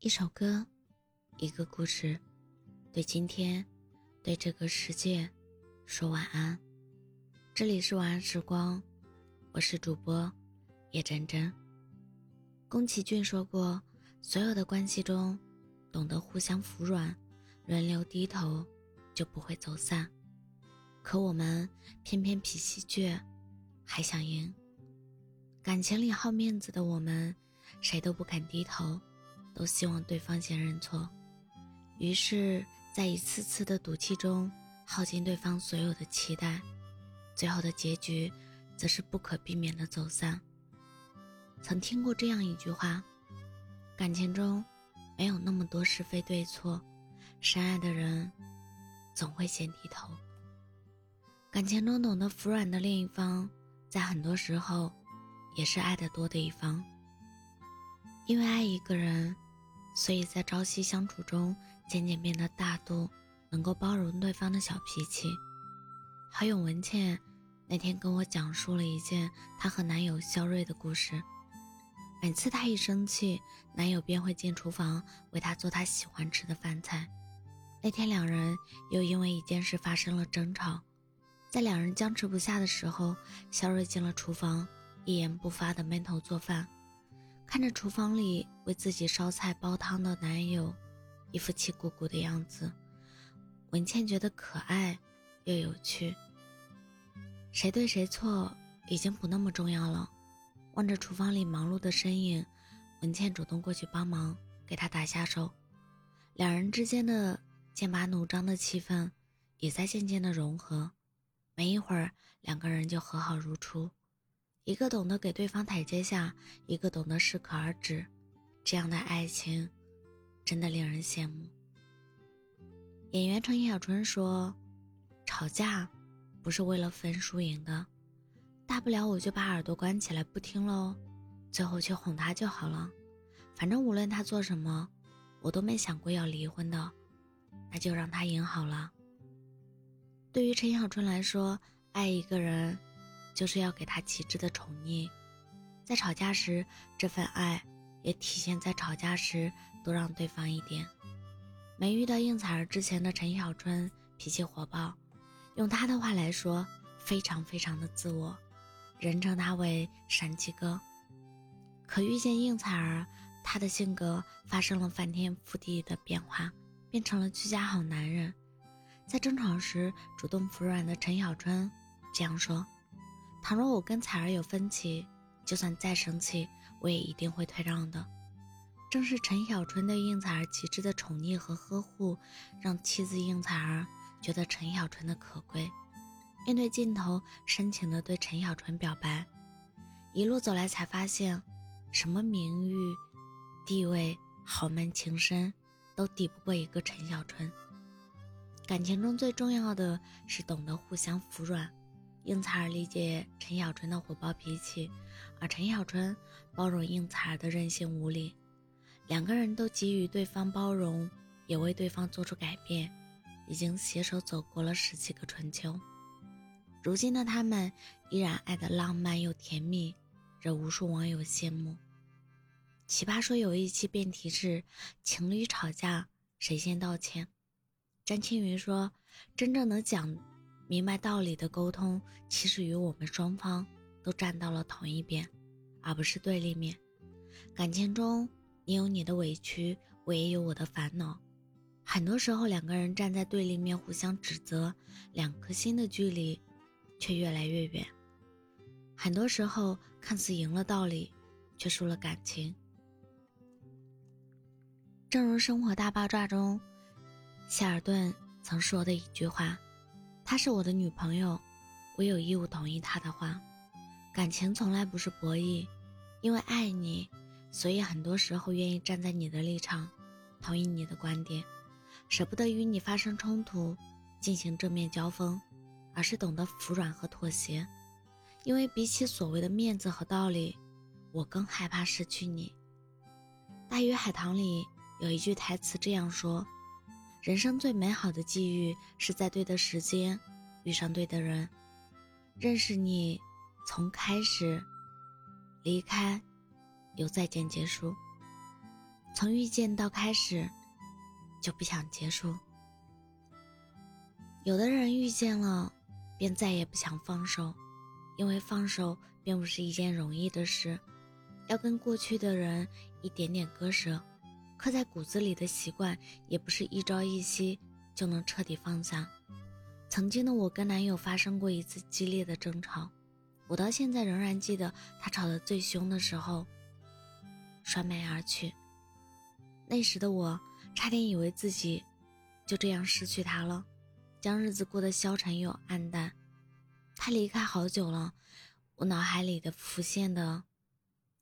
一首歌，一个故事，对今天，对这个世界，说晚安。这里是晚安时光，我是主播叶真真。宫崎骏说过，所有的关系中，懂得互相服软，轮流低头，就不会走散。可我们偏偏脾气倔，还想赢。感情里好面子的我们，谁都不肯低头。都希望对方先认错，于是，在一次次的赌气中耗尽对方所有的期待，最后的结局，则是不可避免的走散。曾听过这样一句话：感情中没有那么多是非对错，深爱的人总会先低头。感情中懂得服软的另一方，在很多时候也是爱得多的一方，因为爱一个人。所以在朝夕相处中，渐渐变得大度，能够包容对方的小脾气。好友文倩那天跟我讲述了一件她和男友肖瑞的故事。每次她一生气，男友便会进厨房为她做她喜欢吃的饭菜。那天两人又因为一件事发生了争吵，在两人僵持不下的时候，肖瑞进了厨房，一言不发的闷头做饭。看着厨房里为自己烧菜煲汤的男友，一副气鼓鼓的样子，文倩觉得可爱又有趣。谁对谁错已经不那么重要了。望着厨房里忙碌的身影，文倩主动过去帮忙，给他打下手。两人之间的剑拔弩张的气氛也在渐渐的融合。没一会儿，两个人就和好如初。一个懂得给对方台阶下，一个懂得适可而止，这样的爱情，真的令人羡慕。演员程小春说：“吵架不是为了分输赢的，大不了我就把耳朵关起来不听喽，最后去哄他就好了。反正无论他做什么，我都没想过要离婚的，那就让他赢好了。”对于陈小春来说，爱一个人。就是要给他极致的宠溺，在吵架时，这份爱也体现在吵架时多让对方一点。没遇到应采儿之前的陈小春脾气火爆，用他的话来说，非常非常的自我，人称他为山鸡哥。可遇见应采儿，他的性格发生了翻天覆地的变化，变成了居家好男人。在争吵时主动服软的陈小春这样说。倘若我跟彩儿有分歧，就算再生气，我也一定会退让的。正是陈小春对应采儿极致的宠溺和呵护，让妻子应采儿觉得陈小春的可贵。面对镜头，深情地对陈小春表白。一路走来，才发现，什么名誉、地位、豪门情深，都抵不过一个陈小春。感情中最重要的是懂得互相服软。应采儿理解陈小春的火爆脾气，而陈小春包容应采儿的任性无理。两个人都给予对方包容，也为对方做出改变，已经携手走过了十几个春秋。如今的他们依然爱得浪漫又甜蜜，惹无数网友羡慕。奇葩说有一期辩题是情侣吵架谁先道歉，詹青云说：“真正能讲。”明白道理的沟通，其实与我们双方都站到了同一边，而不是对立面。感情中，你有你的委屈，我也有我的烦恼。很多时候，两个人站在对立面，互相指责，两颗心的距离却越来越远。很多时候，看似赢了道理，却输了感情。正如《生活大爆炸》中，谢尔顿曾说的一句话。她是我的女朋友，我有义务同意她的话。感情从来不是博弈，因为爱你，所以很多时候愿意站在你的立场，同意你的观点，舍不得与你发生冲突，进行正面交锋，而是懂得服软和妥协。因为比起所谓的面子和道理，我更害怕失去你。《大鱼海棠》里有一句台词这样说。人生最美好的际遇，是在对的时间遇上对的人，认识你，从开始，离开，由再见结束。从遇见到开始，就不想结束。有的人遇见了，便再也不想放手，因为放手并不是一件容易的事，要跟过去的人一点点割舍，刻在骨子里的习惯，也不是一朝一夕就能彻底放下。曾经的我跟男友发生过一次激烈的争吵，我到现在仍然记得他吵得最凶的时候，摔门而去。那时的我差点以为自己就这样失去他了。将日子过得消沉又暗淡。他离开好久了，我脑海里的浮现的，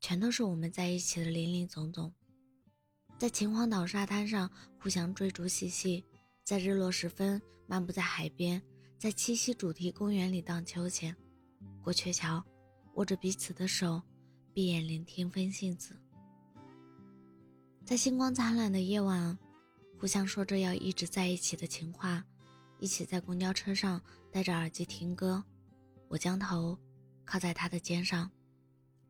全都是我们在一起的林林总总。在秦皇岛沙滩上互相追逐嬉戏，在日落时分漫步在海边，在七夕主题公园里荡秋千，过鹊桥，握着彼此的手，闭眼聆听风信子。在星光灿烂的夜晚，互相说着要一直在一起的情话。一起在公交车上戴着耳机听歌，我将头靠在他的肩上。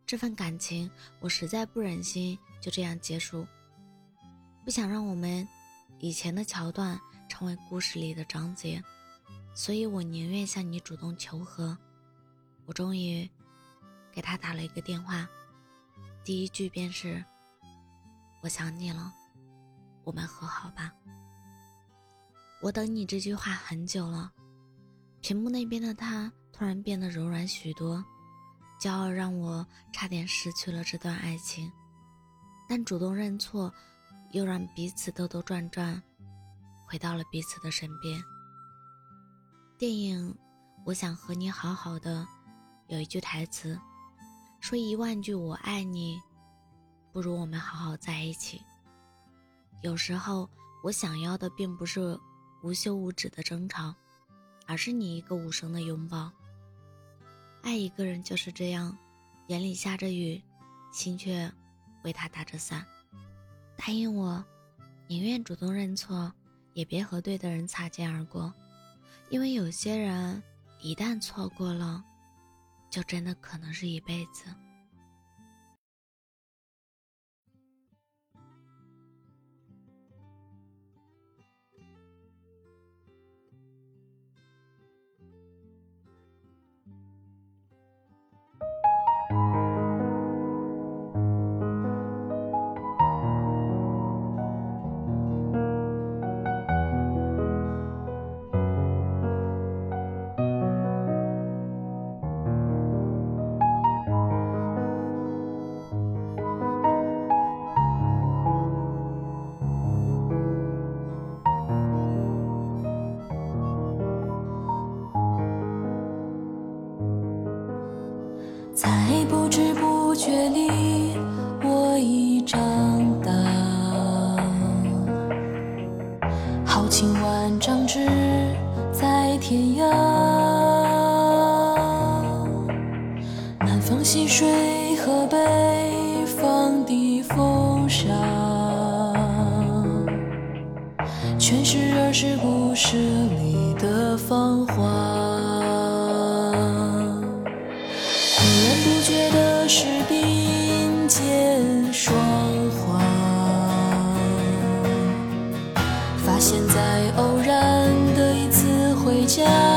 这份感情，我实在不忍心就这样结束，不想让我们以前的桥段成为故事里的章节，所以我宁愿向你主动求和。我终于给他打了一个电话，第一句便是：“我想你了，我们和好吧。”我等你这句话很久了，屏幕那边的他突然变得柔软许多，骄傲让我差点失去了这段爱情，但主动认错，又让彼此兜兜转转，回到了彼此的身边。电影《我想和你好好的》有一句台词，说一万句我爱你，不如我们好好在一起。有时候我想要的并不是。无休无止的争吵，而是你一个无声的拥抱。爱一个人就是这样，眼里下着雨，心却为他打着伞。答应我，宁愿主动认错，也别和对的人擦肩而过，因为有些人一旦错过了，就真的可能是一辈子。不知不觉里，我已长大。豪情万丈志在天涯，南方溪水和北方的风沙，全是儿时故事家，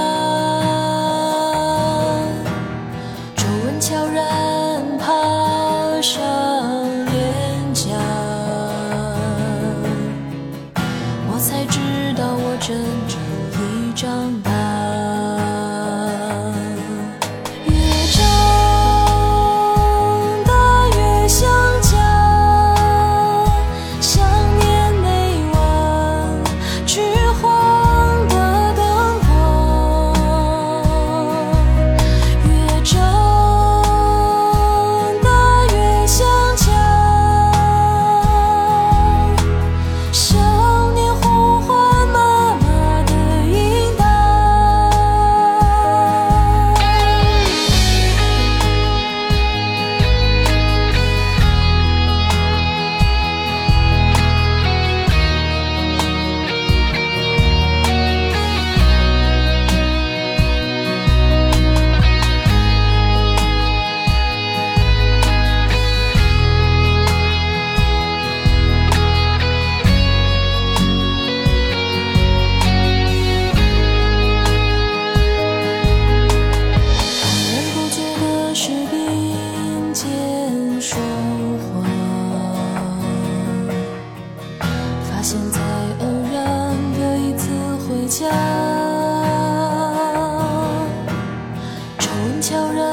悄然